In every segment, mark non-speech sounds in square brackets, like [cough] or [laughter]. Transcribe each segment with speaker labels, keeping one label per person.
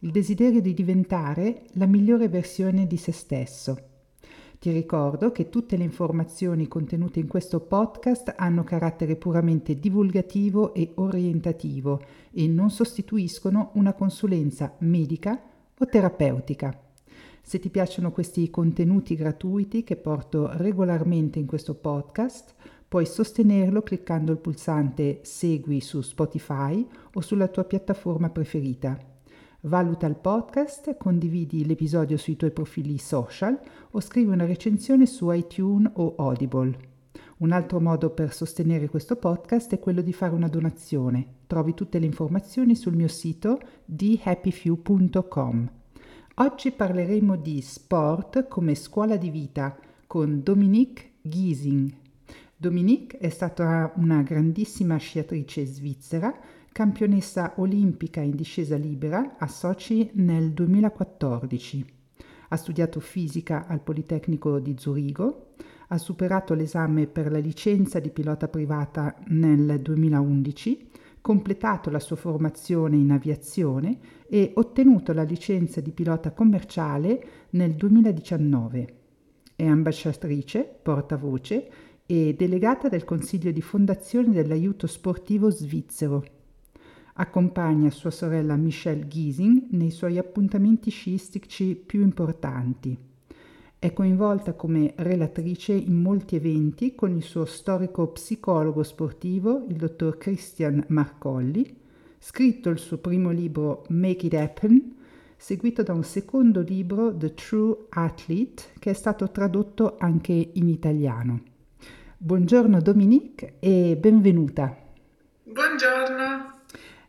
Speaker 1: il desiderio di diventare la migliore versione di se stesso. Ti ricordo che tutte le informazioni contenute in questo podcast hanno carattere puramente divulgativo e orientativo e non sostituiscono una consulenza medica o terapeutica. Se ti piacciono questi contenuti gratuiti che porto regolarmente in questo podcast, puoi sostenerlo cliccando il pulsante Segui su Spotify o sulla tua piattaforma preferita. Valuta il podcast, condividi l'episodio sui tuoi profili social o scrivi una recensione su iTunes o Audible. Un altro modo per sostenere questo podcast è quello di fare una donazione. Trovi tutte le informazioni sul mio sito thehappyfew.com. Oggi parleremo di sport come scuola di vita con Dominique Giesing. Dominique è stata una grandissima sciatrice svizzera campionessa olimpica in discesa libera a Sochi nel 2014. Ha studiato fisica al Politecnico di Zurigo, ha superato l'esame per la licenza di pilota privata nel 2011, completato la sua formazione in aviazione e ottenuto la licenza di pilota commerciale nel 2019. È ambasciatrice, portavoce e delegata del Consiglio di Fondazione dell'Aiuto Sportivo Svizzero Accompagna sua sorella Michelle Giesing nei suoi appuntamenti sciistici più importanti. È coinvolta come relatrice in molti eventi con il suo storico psicologo sportivo, il dottor Christian Marcolli, scritto il suo primo libro Make It Happen, seguito da un secondo libro The True Athlete, che è stato tradotto anche in italiano. Buongiorno Dominique e benvenuta.
Speaker 2: Buongiorno.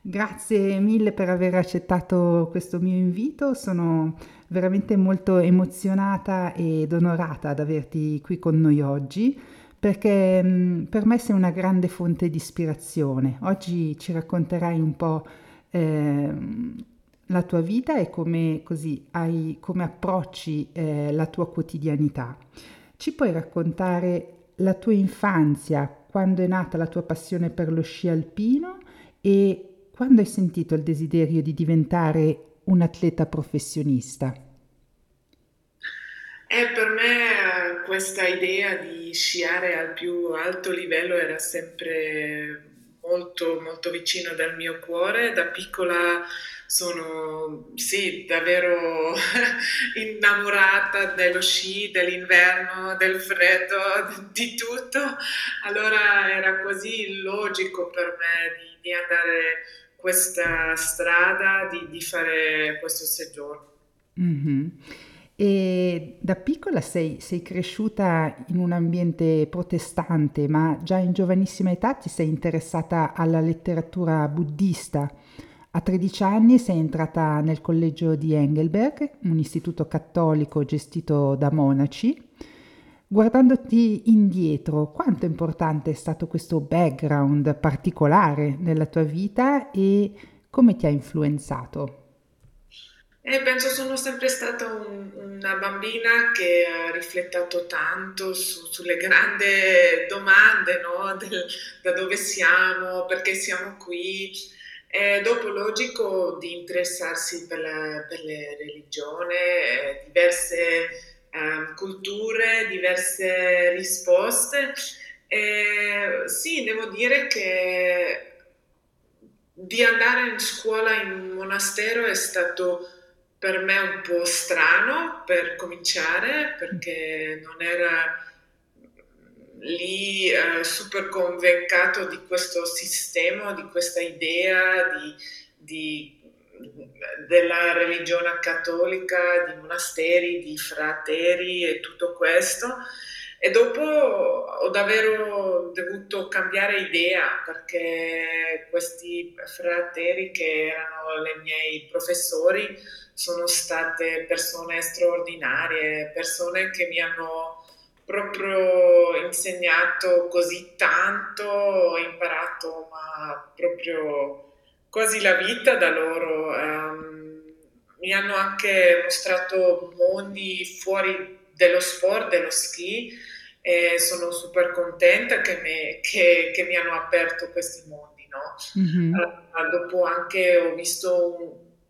Speaker 1: Grazie mille per aver accettato questo mio invito, sono veramente molto emozionata ed onorata ad averti qui con noi oggi perché mh, per me sei una grande fonte di ispirazione. Oggi ci racconterai un po' eh, la tua vita e come, così, hai, come approcci eh, la tua quotidianità. Ci puoi raccontare la tua infanzia, quando è nata la tua passione per lo sci alpino e quando hai sentito il desiderio di diventare un atleta professionista?
Speaker 2: Eh, per me questa idea di sciare al più alto livello era sempre molto, molto vicino dal mio cuore. Da piccola sono sì, davvero [laughs] innamorata dello sci, dell'inverno, del freddo, di tutto. Allora era così logico per me di, di andare questa strada di, di fare questo soggiorno.
Speaker 1: Mm-hmm. E da piccola sei, sei, cresciuta in un ambiente protestante, ma già in giovanissima età ti sei interessata alla letteratura buddista. A 13 anni sei entrata nel collegio di Engelberg, un istituto cattolico gestito da monaci, Guardandoti indietro, quanto importante è stato questo background particolare nella tua vita e come ti ha influenzato?
Speaker 2: Eh, penso sono sempre stata un, una bambina che ha riflettato tanto su, sulle grandi domande, no? Del, da dove siamo, perché siamo qui. E dopo logico di interessarsi per, la, per le religioni, eh, diverse culture, diverse risposte. E, sì, devo dire che di andare in scuola in un monastero è stato per me un po' strano per cominciare perché non era lì eh, super convincato di questo sistema, di questa idea di, di della religione cattolica, di monasteri, di frateri e tutto questo. E dopo ho davvero dovuto cambiare idea perché questi fratelli che erano i miei professori sono state persone straordinarie, persone che mi hanno proprio insegnato così tanto, ho imparato ma proprio quasi la vita da loro. Um, mi hanno anche mostrato mondi fuori dello sport, dello ski e sono super contenta che, me, che, che mi hanno aperto questi mondi. No? Mm-hmm. Uh, dopo anche ho visto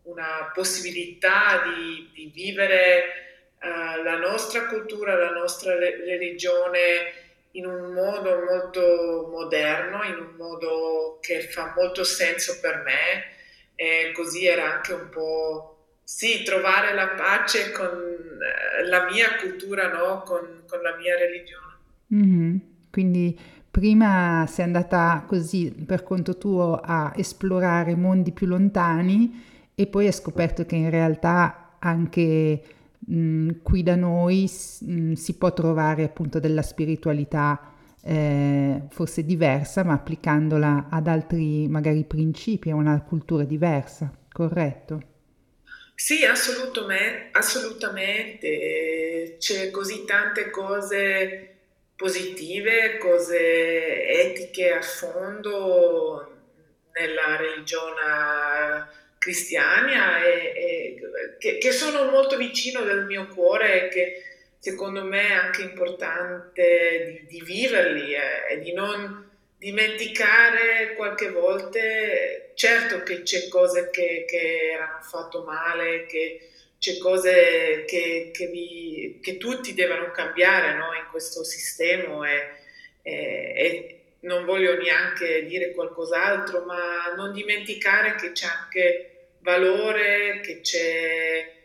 Speaker 2: un, una possibilità di, di vivere uh, la nostra cultura, la nostra religione in un modo molto moderno, in un modo che fa molto senso per me e così era anche un po' sì, trovare la pace con eh, la mia cultura, no? con, con la mia religione.
Speaker 1: Mm-hmm. Quindi prima sei andata così per conto tuo a esplorare mondi più lontani e poi hai scoperto che in realtà anche mh, qui da noi mh, si può trovare appunto della spiritualità eh, forse diversa, ma applicandola ad altri magari principi, a una cultura diversa, corretto?
Speaker 2: Sì, assolutamente, assolutamente. C'è così tante cose positive, cose etiche a fondo nella religione cristiana e, e che, che, sono molto vicino del mio cuore e che secondo me è anche importante di, di viverli eh, e di non dimenticare qualche volta, certo che c'è cose che, che erano fatte male, che c'è cose che, che, vi, che, tutti devono cambiare no? in questo sistema e, e, e, non voglio neanche dire qualcos'altro, ma non dimenticare che c'è anche valore, che c'è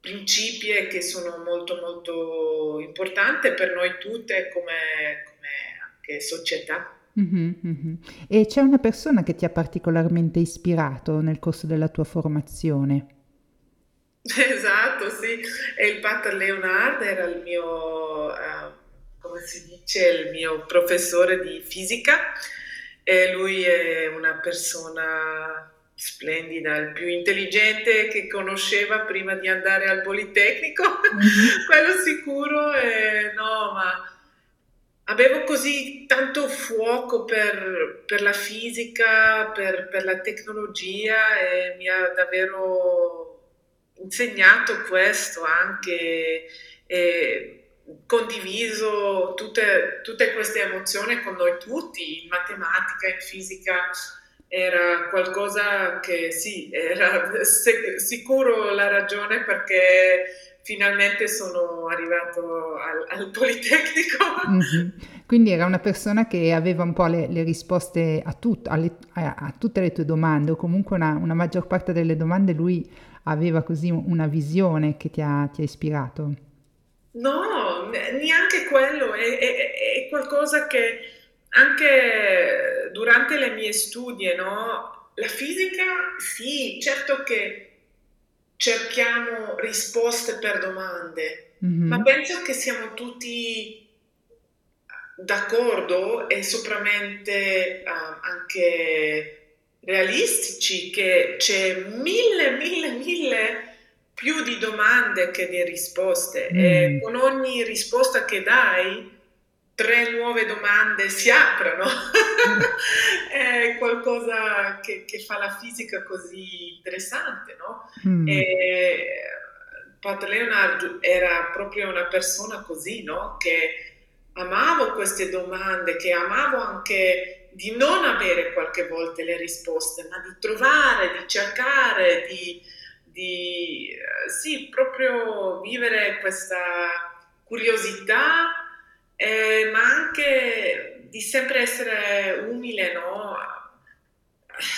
Speaker 2: principi che sono molto molto importanti per noi tutte come, come anche società.
Speaker 1: Mm-hmm, mm-hmm. E c'è una persona che ti ha particolarmente ispirato nel corso della tua formazione? [laughs]
Speaker 2: Esatto, sì, e il Pater Leonard era il mio, uh, come si dice, il mio professore di fisica e lui è una persona splendida, il più intelligente che conosceva prima di andare al Politecnico, mm-hmm. [laughs] quello sicuro, e no, ma avevo così tanto fuoco per, per la fisica, per, per, la tecnologia e mi ha davvero insegnato questo anche e condiviso tutte, tutte queste emozioni con noi tutti, in matematica, in fisica. Era qualcosa che sì, era [laughs] sicuro la ragione perché finalmente sono arrivato al, al Politecnico.
Speaker 1: Mm-hmm. Quindi era una persona che aveva un po' le, le risposte a, tut, alle, a, a, tutte le tue domande, o comunque una, una, maggior parte delle domande lui aveva così una visione che ti ha, ti ha ispirato.
Speaker 2: No, neanche quello, è, è, è, qualcosa che anche durante le mie studie, no? La fisica, sì, certo che cerchiamo risposte per domande, mm-hmm. ma penso che siamo tutti d'accordo e soprattutto uh, anche realistici che c'è mille, mille, mille più di domande che di risposte mm. e con ogni risposta che dai tre nuove domande si aprono. [laughs] è qualcosa che, che, fa la fisica così interessante, no? Mm. E Pat Leonard era proprio una persona così, no? Che amavo queste domande, che amavo anche di non avere qualche volta le risposte, ma di trovare, di cercare, di, di sì, proprio vivere questa curiosità eh, ma anche di sempre essere umile, no?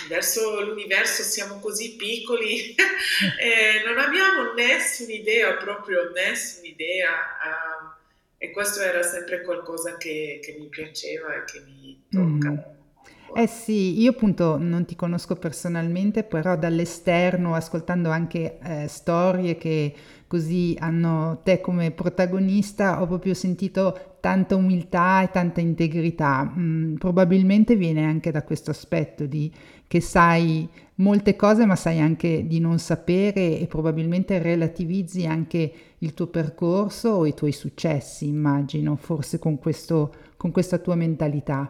Speaker 2: Verso l'universo siamo così piccoli [laughs] e non abbiamo nessuna idea, proprio nessuna idea. Uh, e questo era sempre qualcosa che, che mi piaceva e che mi tocca. Mm.
Speaker 1: Eh sì, io appunto non ti conosco personalmente, però dall'esterno, ascoltando anche eh, storie che così hanno te come protagonista, ho proprio sentito tanta umiltà e tanta integrità. Mm, probabilmente viene anche da questo aspetto di che sai molte cose ma sai anche di non sapere e probabilmente relativizzi anche il tuo percorso o i tuoi successi, immagino, forse con, questo, con questa tua mentalità.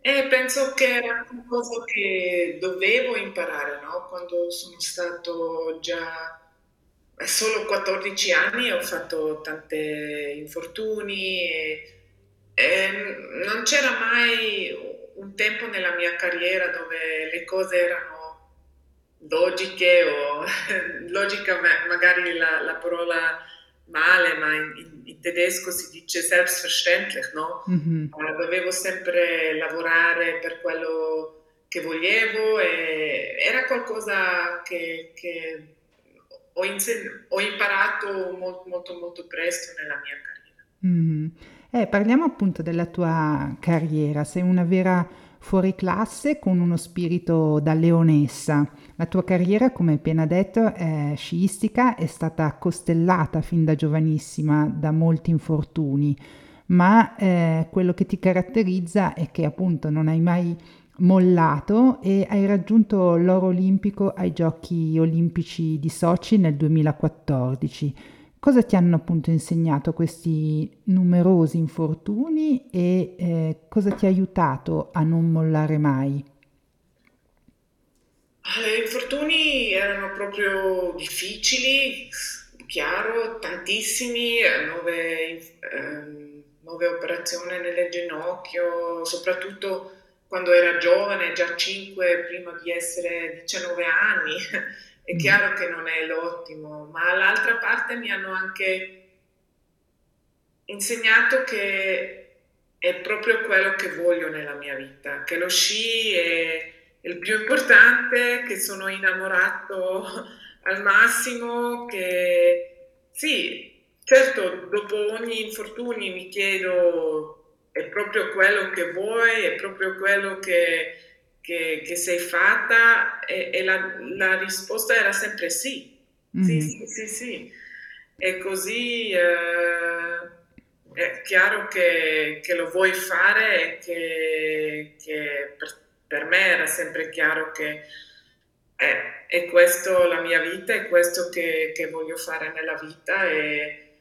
Speaker 2: E penso che era qualcosa che dovevo imparare, no? Quando sono stato già solo 14 anni ho fatto tanti infortuni e, e non c'era mai un tempo nella mia carriera dove le cose erano logiche o [laughs] logica magari la, la parola male, ma in, in, tedesco si dice selbstverständlich, no? Mm-hmm. Uh, dovevo sempre lavorare per quello che volevo e era qualcosa che, che ho, insegn- ho, imparato molto, molto, molto presto nella mia carriera.
Speaker 1: Mm-hmm. Eh, parliamo appunto della tua carriera, sei una vera fuori classe con uno spirito da leonessa. La tua carriera, come appena detto, è sciistica, è stata costellata fin da giovanissima da molti infortuni, ma eh, quello che ti caratterizza è che appunto non hai mai mollato e hai raggiunto l'oro olimpico ai giochi olimpici di Sochi nel 2014. Cosa ti hanno appunto insegnato questi numerosi infortuni e eh, cosa ti ha aiutato a non mollare mai?
Speaker 2: Ah, gli infortuni erano proprio difficili, chiaro, tantissimi, nove, eh, nove operazioni nelle ginocchio, soprattutto quando era giovane, già 5 prima di essere 19 anni [laughs] è mm. chiaro che non è l'ottimo, ma all'altra parte mi hanno anche insegnato che è proprio quello che voglio nella mia vita, che lo sci è il più importante, che sono innamorato [laughs] al massimo, che sì, certo, dopo ogni infortunio mi chiedo è proprio quello che vuoi, è proprio quello che che, che sei fatta e, e la, la, risposta era sempre sì. Mm-hmm. Sì, sì, sì, sì. E così eh, è chiaro che, che, lo vuoi fare e che, che per, per, me era sempre chiaro che è, è questo la mia vita, è questo che, che voglio fare nella vita e,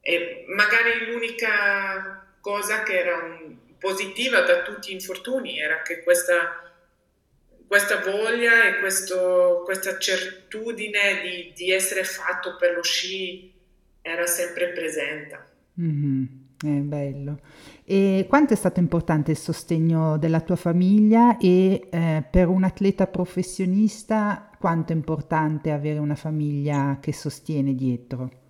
Speaker 2: e magari l'unica cosa che era un, positiva da tutti gli infortuni era che questa questa voglia e questo, questa certitudine di, di, essere fatto per lo sci era sempre presente.
Speaker 1: Mm-hmm. È bello. E quanto è stato importante il sostegno della tua famiglia e eh, per un atleta professionista quanto è importante avere una famiglia che sostiene dietro?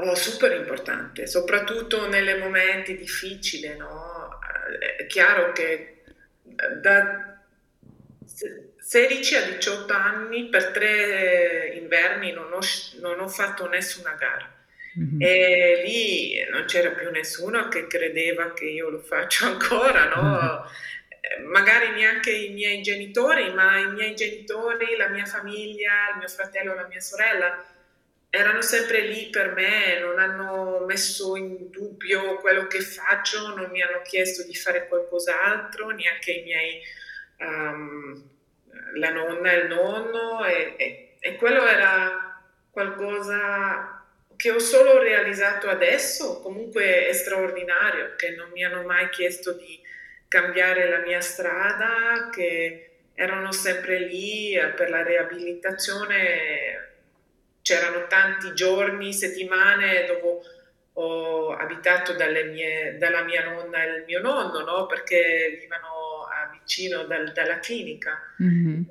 Speaker 2: Oh, super importante, soprattutto nei momenti difficili, no? È chiaro che da, 16 a 18 anni per tre inverni non ho, non ho fatto nessuna gara. Mm-hmm. E lì non c'era più nessuno che credeva che io lo faccio [laughs] ancora, no? Mm-hmm. Magari neanche i miei genitori, ma i miei genitori, la mia famiglia, il mio fratello, la mia sorella erano sempre lì per me, non hanno messo in dubbio quello che faccio, non mi hanno chiesto di fare qualcos'altro, neanche i miei um, la nonna e il nonno e, e, e quello era qualcosa che ho solo realizzato adesso, comunque è straordinario, che non mi hanno mai chiesto di cambiare la mia strada, che erano sempre lì eh, per la riabilitazione, c'erano tanti giorni, settimane dove ho abitato mie, dalla mia nonna e il mio nonno, no? perché vivevano vicino dal, dalla clinica. Mm-hmm.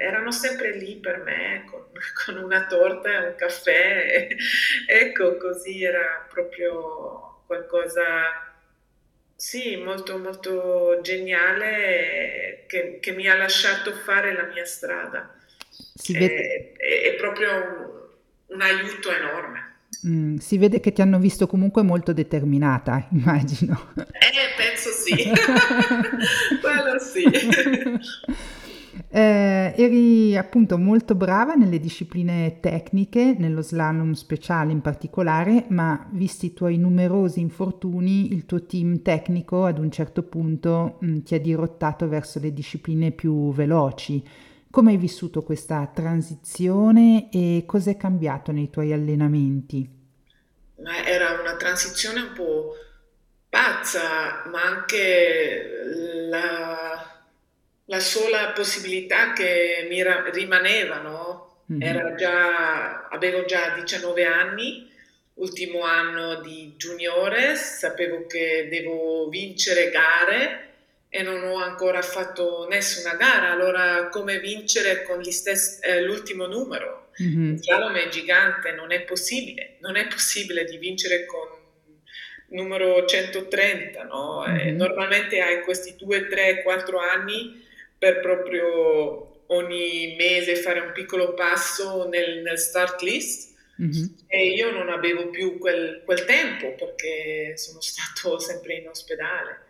Speaker 2: erano sempre lì per me con, [laughs] con una torta e un caffè. [laughs] ecco, così era proprio qualcosa, sì, molto, molto geniale che, che mi ha lasciato fare la mia strada. Vede... È, è, è, proprio un, un aiuto enorme.
Speaker 1: Mm, si vede che ti hanno visto comunque molto determinata, [laughs] immagino.
Speaker 2: Eh, penso sì. [laughs] Quello sì.
Speaker 1: Eh, eri appunto molto brava nelle discipline tecniche, nello slalom speciale in particolare, ma visti i tuoi numerosi infortuni, il tuo team tecnico ad un certo punto mh, mm, ti ha dirottato verso le discipline più veloci. Come hai vissuto questa transizione e cos'è cambiato nei tuoi allenamenti?
Speaker 2: Era una transizione un po' pazza, ma anche la la sola possibilità che mi ra- rimaneva, no? mm-hmm. già, avevo già 19 anni, ultimo anno di juniore, sapevo che devo vincere gare e non ho ancora fatto nessuna gara, allora come vincere con stessi, eh, l'ultimo numero? Mm-hmm. Il slalom è gigante, non è possibile, non è possibile di vincere con numero 130, no? Mm-hmm. normalmente hai questi 2, 3, 4 anni per proprio ogni mese fare un piccolo passo nel, nel start list mm-hmm. e io non avevo più quel, quel, tempo perché sono stato [laughs] sempre in ospedale.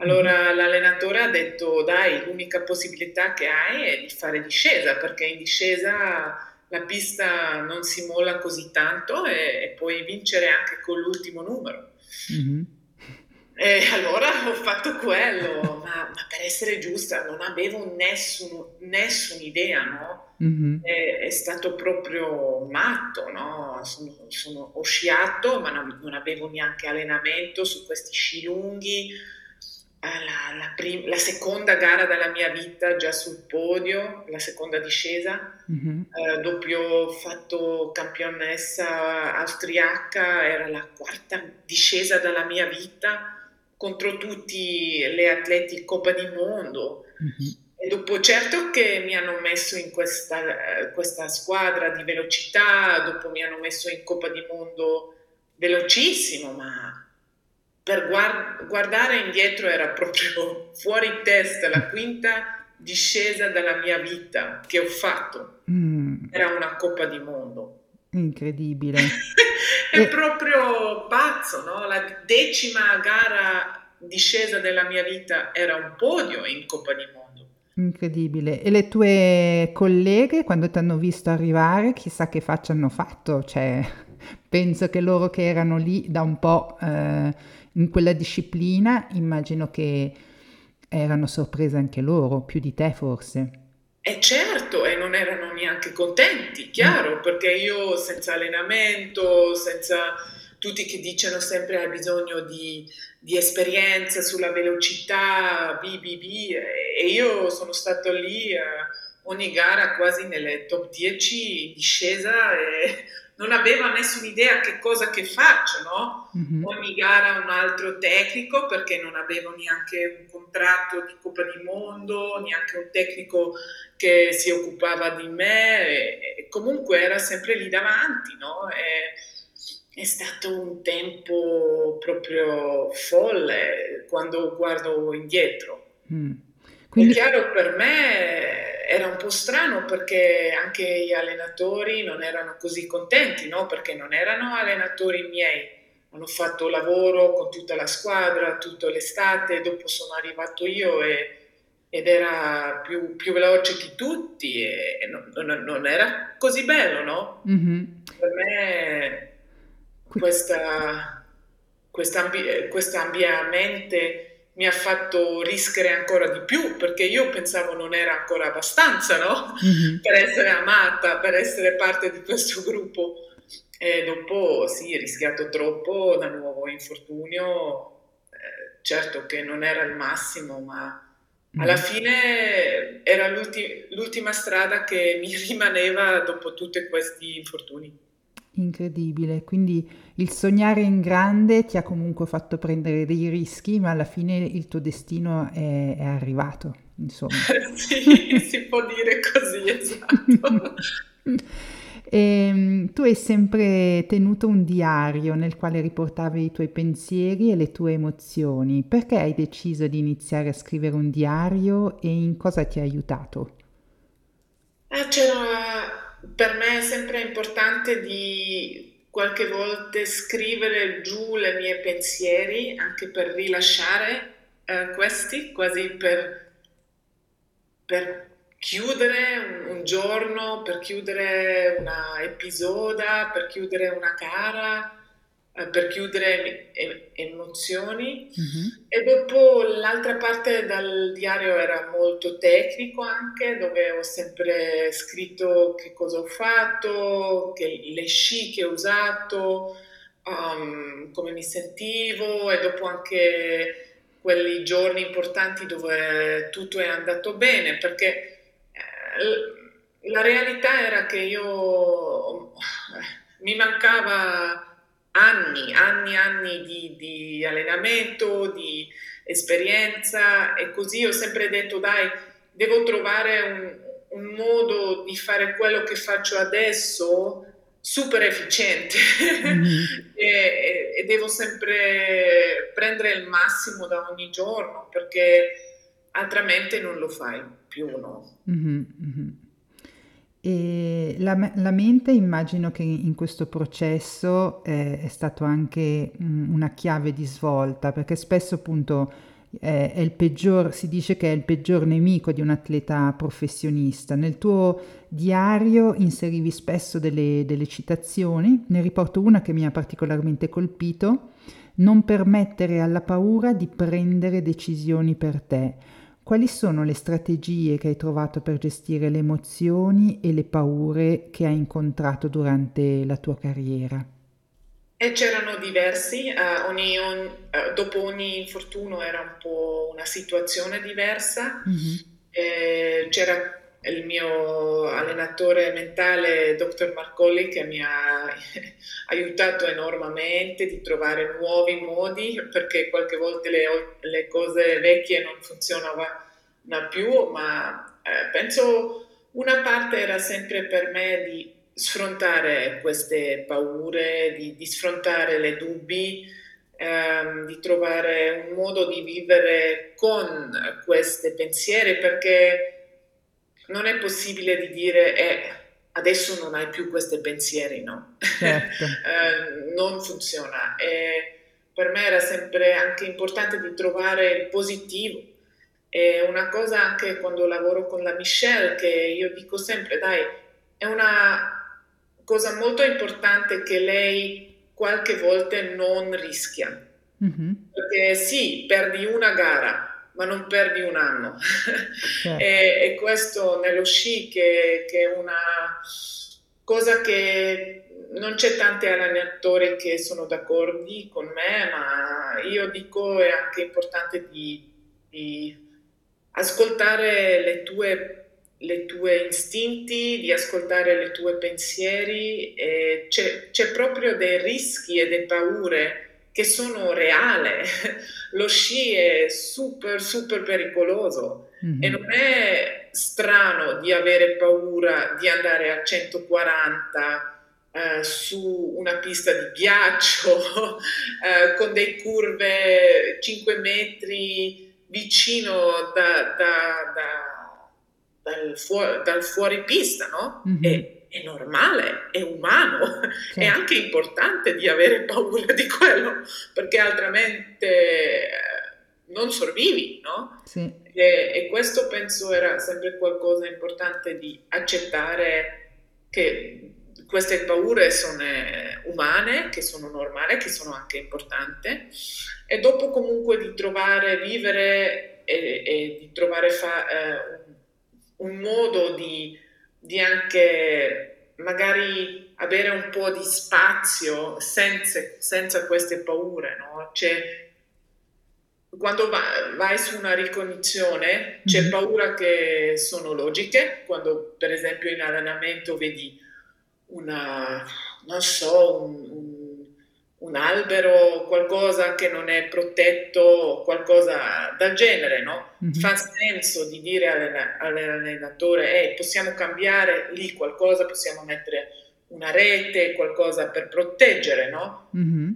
Speaker 2: Allora mm-hmm. l'allenatore ha detto dai, l'unica possibilità che hai è di fare discesa perché in discesa la pista non si molla così tanto e, e puoi vincere anche con l'ultimo numero. Mm-hmm. E allora [laughs] ho fatto quello, ma, ma, per essere giusta non avevo nessun, nessun'idea, no? Mm-hmm. È, è, stato proprio matto, no? Sono, sono, ho sciato, ma non, non, avevo neanche allenamento su questi sci lunghi. La, la, prim- la, seconda gara della mia vita già sul podio, la seconda discesa, mm-hmm. eh, doppio fatto campionessa austriaca, era la quarta discesa della mia vita contro tutti le atleti Coppa di Mondo. Mm-hmm. E dopo certo che mi hanno messo in questa, questa, squadra di velocità, dopo mi hanno messo in Coppa di Mondo velocissimo, ma per guard- guardare indietro era proprio [laughs] fuori testa, la quinta discesa della mia vita che ho fatto. Mm. Era una Coppa di Mondo.
Speaker 1: Incredibile. [laughs]
Speaker 2: È e... proprio pazzo, no? La decima gara discesa della mia vita era un podio in Coppa di Mondo.
Speaker 1: Incredibile. E le tue colleghe, quando ti hanno visto arrivare, chissà che faccia hanno fatto? Cioè, [laughs] penso che loro che erano lì da un po' eh, in quella disciplina, immagino che erano sorprese anche loro, più di te forse.
Speaker 2: E certo, e non erano neanche contenti, chiaro, mm. perché io senza allenamento, senza tutti che dicono sempre hai bisogno di, di esperienza sulla velocità, BBB, e io sono stato lì eh, ogni gara quasi nelle top 10 in discesa e non aveva nessuna idea che cosa che faccio, no? Mm-hmm. Ogni gara un altro tecnico perché non avevo neanche un contratto di Coppa di Mondo, neanche un tecnico che si occupava di me e, e comunque era sempre lì davanti, no? E, è stato un tempo proprio folle quando guardo indietro. Mm. Quindi... È chiaro per me era un po' strano perché anche gli allenatori non erano così contenti, no? perché non erano allenatori miei. Hanno fatto lavoro con tutta la squadra tutta l'estate, dopo sono arrivato io e, ed era più, più, veloce che tutti e, e non, non, non, era così bello, no? Mm-hmm. Per me questa, questa, ambi- questa ambiente mi ha fatto rischiare ancora di più perché io pensavo non era ancora abbastanza no? mm-hmm. [laughs] per essere amata, per essere parte di questo gruppo. E dopo sì, rischiato troppo da nuovo infortunio, eh, certo che non era il massimo, ma alla mm-hmm. fine era l'ulti- l'ultima strada che mi [laughs] rimaneva dopo tutti questi infortuni.
Speaker 1: Incredibile, quindi il sognare in grande ti ha comunque fatto prendere dei rischi, ma alla fine il tuo destino è, è arrivato, insomma. [laughs]
Speaker 2: sì, si può dire così, [laughs] esatto.
Speaker 1: E, ehm, tu hai sempre tenuto un diario nel quale riportavi i tuoi pensieri e le tue emozioni. Perché hai deciso di iniziare a scrivere un diario e in cosa ti ha aiutato?
Speaker 2: Ah, c'era per me è sempre importante di qualche volta scrivere giù le mie pensieri, anche per rilasciare eh, questi, quasi per, per chiudere un, un, giorno, per chiudere una episoda, per chiudere una gara, per chiudere emozioni. Mm-hmm. E dopo l'altra parte del diario era molto tecnico anche, dove ho sempre scritto che cosa ho fatto, che, le sci che ho usato, um, come mi sentivo e dopo anche quelli giorni importanti dove tutto è andato bene, perché la realtà era che io mi mancava anni, anni, anni di, di, allenamento, di esperienza e così ho sempre detto dai, devo trovare un, un modo di fare quello che faccio adesso super efficiente mm-hmm. [laughs] e, e, devo sempre prendere il massimo da ogni giorno perché altrimenti non lo fai più, no? Mm-hmm, mm-hmm.
Speaker 1: E la, la, mente immagino che in questo processo eh, è stato anche mm, una chiave di svolta, perché spesso appunto eh, è il peggior, si dice che è il peggior nemico di un atleta professionista. Nel tuo diario inserivi spesso delle, delle citazioni, ne riporto una che mi ha particolarmente colpito, non permettere alla paura di prendere decisioni per te quali sono le strategie che hai trovato per gestire le emozioni e le paure che hai incontrato durante la tua carriera?
Speaker 2: E c'erano diversi, uh, ogni, ogni, uh, dopo ogni infortunio era un po' una situazione diversa. Mm-hmm. c'era il mio allenatore mentale, dottor Marcolli, che mi ha [laughs] aiutato enormemente di trovare nuovi modi, perché qualche volta le, le cose vecchie non funzionavano più, ma eh, penso una parte era sempre per me di sfrontare queste paure, di, di sfrontare le dubbi, ehm, di trovare un modo di vivere con questi pensieri, perché non è possibile di dire eh, adesso non hai più questi pensieri, no? Certo. [laughs] eh, non funziona. E per me era sempre anche importante di trovare il positivo. E una cosa anche quando lavoro con la Michelle, che io dico sempre, dai, è una cosa molto importante che lei qualche volta non rischia. Mm-hmm. Perché sì, perdi una gara, ma non perdi un anno. Certo. [laughs] e, e, questo nello sci che, che, è una cosa che non c'è tanti allenatori che sono d'accordo con me, ma io dico è anche importante di, di ascoltare le tue le tue istinti, di ascoltare i tuoi pensieri, c'è, c'è proprio dei rischi e delle paure che sono reali. [laughs] Lo sci è super, super pericoloso mm-hmm. e non è strano di avere paura di andare a 140 Uh, eh, su una pista di ghiaccio uh, [laughs] con delle curve 5 metri vicino da, da, da, dal, fuori, dal fuoripista, no? Mm-hmm. E, è normale, è umano, [laughs] sì. è anche importante di avere paura di quello, perché altrimenti eh, non sorvivi, no? Sì. E, e, questo penso era sempre qualcosa di importante di accettare che queste paure sono eh, umane, che sono normali, che sono anche importanti, e dopo comunque di trovare, vivere e, e di trovare fa, eh, un modo di di anche magari avere un po' di spazio senza, senza queste paure, no? Cioè, quando vai, vai su una ricognizione c'è mm-hmm. paura che sono logiche, quando per esempio in allenamento vedi una, non so, un, un un albero, qualcosa che non è protetto, qualcosa del genere, no? Mm-hmm. Fa senso di dire all'allenatore, eh, possiamo cambiare lì qualcosa, possiamo mettere una rete, qualcosa per proteggere, no? Mm-hmm.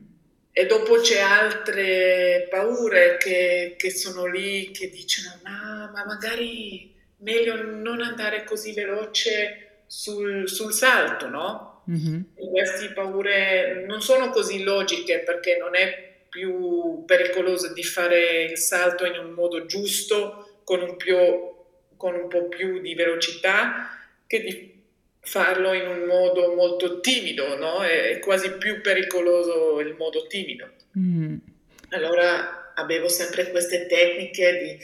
Speaker 2: E dopo c'è altre paure che, che sono lì, che dicono, no, ma magari meglio non andare così veloce sul, sul salto, no? Mm-hmm. Queste paure non sono così logiche perché non è più pericoloso di fare il salto in un modo giusto, con un, più, con un po' più di velocità che di farlo in un modo molto timido, no? È, quasi più pericoloso il modo timido. Mm. Allora avevo sempre queste tecniche di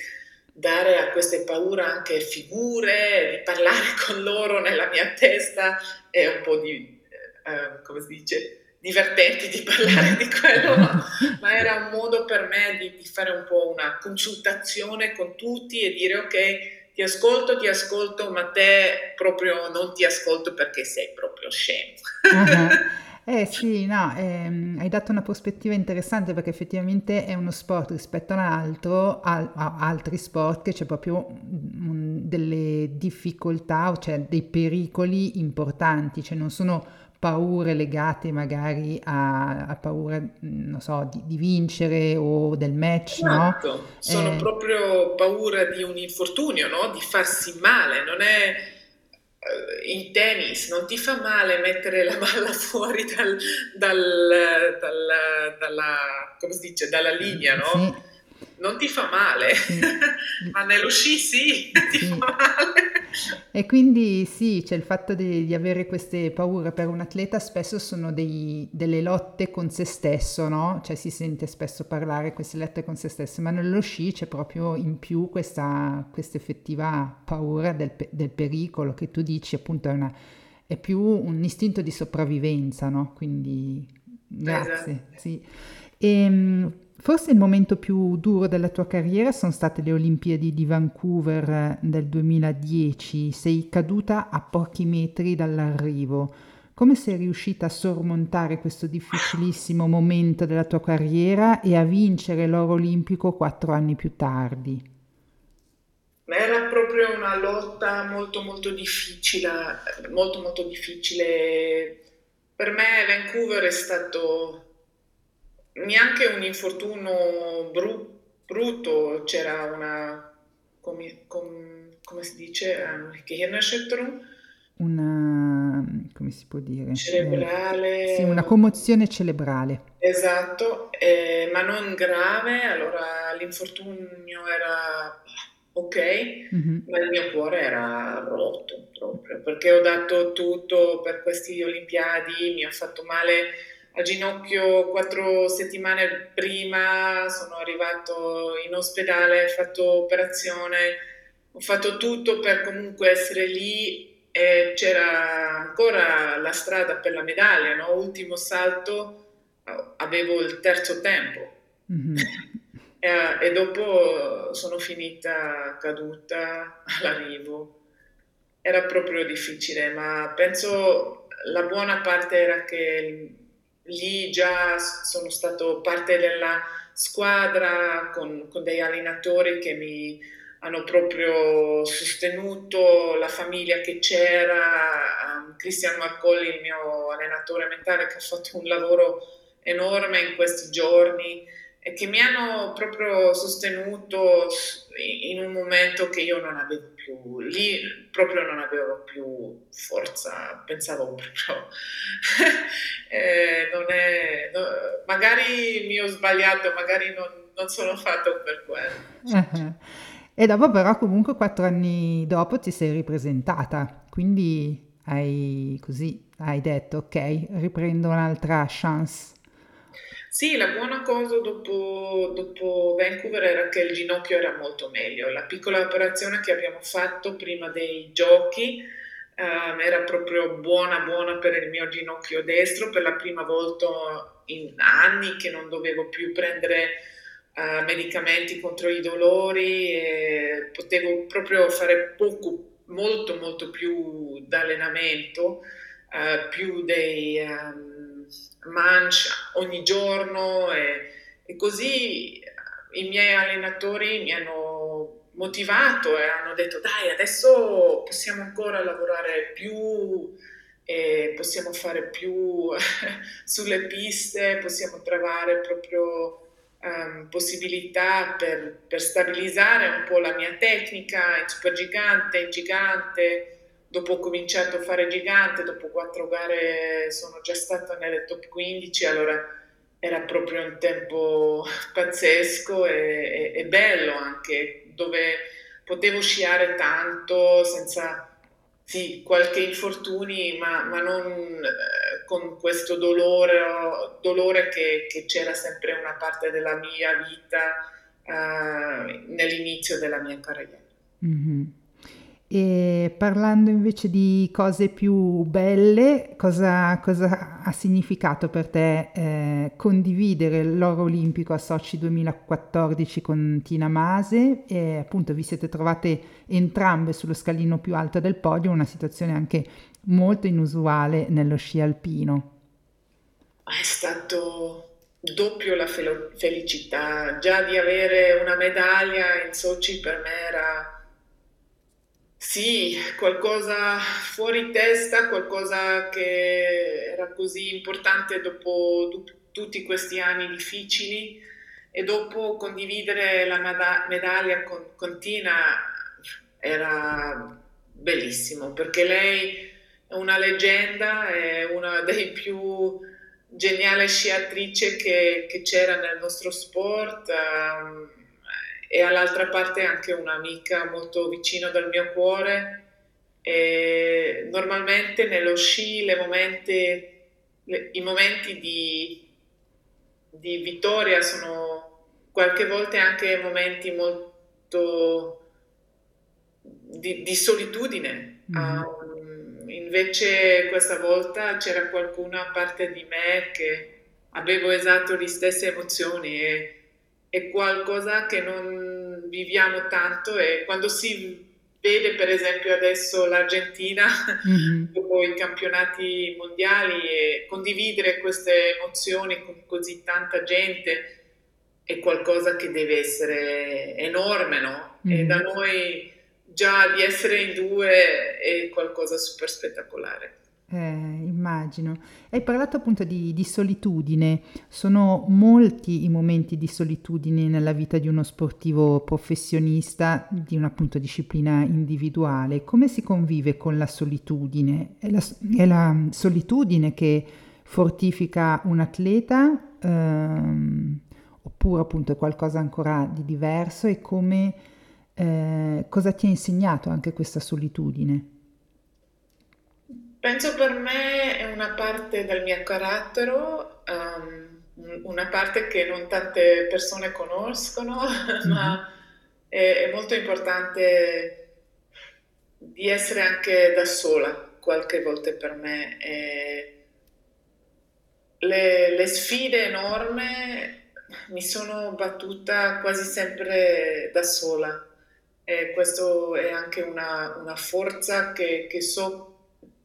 Speaker 2: dare a queste paure anche figure, di parlare [laughs] con loro nella mia testa e un po' di, eh, come si dice, divertenti di parlare di quello, ma, ma, era un modo per me di, di, fare un po' una consultazione con tutti e dire ok, ti ascolto, ti ascolto, ma te proprio non ti ascolto perché sei proprio scemo.
Speaker 1: Uh-huh. [laughs] Eh sì, no, ehm, hai dato una prospettiva interessante perché effettivamente è uno sport rispetto all'altro, a, a altri sport che c'è proprio um, delle difficoltà, cioè dei pericoli importanti, cioè non sono paure legate magari a, a paura, non so, di, di, vincere o del match, esatto. no?
Speaker 2: Sono eh, proprio paura di un infortunio, no? Di farsi male, non è in tennis non ti fa male mettere la palla [laughs] fuori dal, dal, dal, dalla, come si dice, dalla linea, no? Non ti fa male, sì. [laughs] ma nello sci sì, sì. ti fa male.
Speaker 1: E quindi sì, c'è il fatto di, di, avere queste paure per un atleta spesso sono dei, delle lotte con se stesso, no? Cioè si sente spesso parlare queste lotte con se stesso, ma nello sci c'è proprio in più questa, questa effettiva paura del, del, pericolo che tu dici appunto è, una, è, più un istinto di sopravvivenza, no? Quindi grazie. Esatto. Sì. E, ehm, Forse il momento più duro della tua carriera sono state le Olimpiadi di Vancouver eh, del 2010. Sei caduta a pochi metri dall'arrivo. Come sei riuscita a sormontare questo difficilissimo momento della tua carriera e a vincere l'oro olimpico quattro anni più tardi?
Speaker 2: Era proprio una lotta molto molto difficile, molto molto difficile. Per me Vancouver è stato neanche un infortunio bru- brutto, c'era una, come, com, come si dice, um, Gehirnerschütterung?
Speaker 1: Una, come si può dire?
Speaker 2: Cerebrale.
Speaker 1: Eh, sì, una commozione cerebrale.
Speaker 2: Esatto, eh, ma non grave, allora l'infortunio era ok, mm-hmm. ma il mio cuore era rotto proprio, perché ho dato tutto per queste Olimpiadi, mi ha fatto male a ginocchio quattro settimane prima, sono arrivato in ospedale, ho fatto operazione, ho fatto tutto per comunque essere lì e c'era ancora la strada per la medaglia, no? ultimo salto avevo il terzo tempo mm-hmm. [laughs] e, e dopo sono finita caduta all'arrivo. Era proprio difficile, ma penso la buona parte era che lì già sono stato parte della squadra con, con degli allenatori che mi hanno proprio sostenuto, la famiglia che c'era, um, Cristian Marcolli, il mio allenatore mentale, che ha fatto un lavoro enorme in questi giorni che mi hanno proprio sostenuto in un momento che io non avevo più, lì proprio non avevo più forza, pensavo proprio, [laughs] eh, è, no, magari mi ho sbagliato, magari non, non sono fatto per quello.
Speaker 1: E dopo però comunque quattro anni dopo ti sei ripresentata, quindi hai così, hai detto ok, riprendo un'altra chance.
Speaker 2: Sì, la buona cosa dopo, dopo, Vancouver era che il ginocchio era molto meglio. La piccola operazione che abbiamo fatto prima dei giochi um, era proprio buona, buona per il mio ginocchio destro. Per la prima volta in anni che non dovevo più prendere uh, medicamenti contro i dolori e potevo proprio fare poco, molto, molto più d'allenamento, uh, più dei... Um, mancia ogni giorno e, e così i miei allenatori mi hanno motivato e hanno detto dai adesso possiamo ancora lavorare più possiamo fare più [laughs] sulle piste, possiamo trovare proprio um, possibilità per, per, stabilizzare un po' la mia tecnica in super gigante, in gigante dopo ho cominciato a fare gigante, dopo quattro gare sono già stata nelle top 15, allora era proprio un tempo [laughs] pazzesco e, e, e bello anche, dove potevo sciare tanto senza sì, qualche infortuni, ma, ma non eh, con questo dolore, dolore che, che, c'era sempre una parte della mia vita eh, nell'inizio della mia carriera.
Speaker 1: Mm-hmm. E parlando invece di cose più belle, cosa, cosa ha significato per te eh, condividere l'oro olimpico a Sochi 2014 con Tina Mase? E appunto vi siete trovate entrambe sullo scalino più alto del podio, una situazione anche molto inusuale nello sci alpino.
Speaker 2: È stato doppio la fel- felicità, già di avere una medaglia in Sochi per me era sì, qualcosa fuori testa, qualcosa che era così importante dopo d- tutti questi anni difficili e dopo condividere la meda- medaglia con, con Tina era bellissimo perché lei è una leggenda, è una dei più geniali sciatrici che, che c'era nel nostro sport. Um, e all'altra parte anche un'amica molto vicino dal mio cuore. E normalmente nello sci momenti, le, i momenti di, di, vittoria sono qualche volta anche momenti molto di, di solitudine. Mm-hmm. Um, invece questa volta c'era qualcuno a parte di me che avevo esatto le stesse emozioni e è qualcosa che non viviamo tanto e quando si vede per esempio adesso l'Argentina mm-hmm. [laughs] dopo i campionati mondiali e condividere queste emozioni con così tanta gente è qualcosa che deve essere enorme, no? Mm-hmm. E da noi già di essere in due è qualcosa super spettacolare.
Speaker 1: Eh, immagino. Hai parlato appunto di, di, solitudine. Sono molti i momenti di solitudine nella vita di uno sportivo professionista di una appunto disciplina individuale. Come si convive con la solitudine? È la, è la solitudine che fortifica un atleta ehm, oppure appunto è qualcosa ancora di diverso e come eh, cosa ti ha insegnato anche questa solitudine?
Speaker 2: Penso per me è una parte del mio carattere, um, una parte che non tante persone conoscono, [laughs] mm-hmm. ma è, è, molto importante di essere anche da sola qualche volta per me. Le, le, sfide enormi mi sono battuta quasi sempre da sola e questo è anche una, una forza che, che so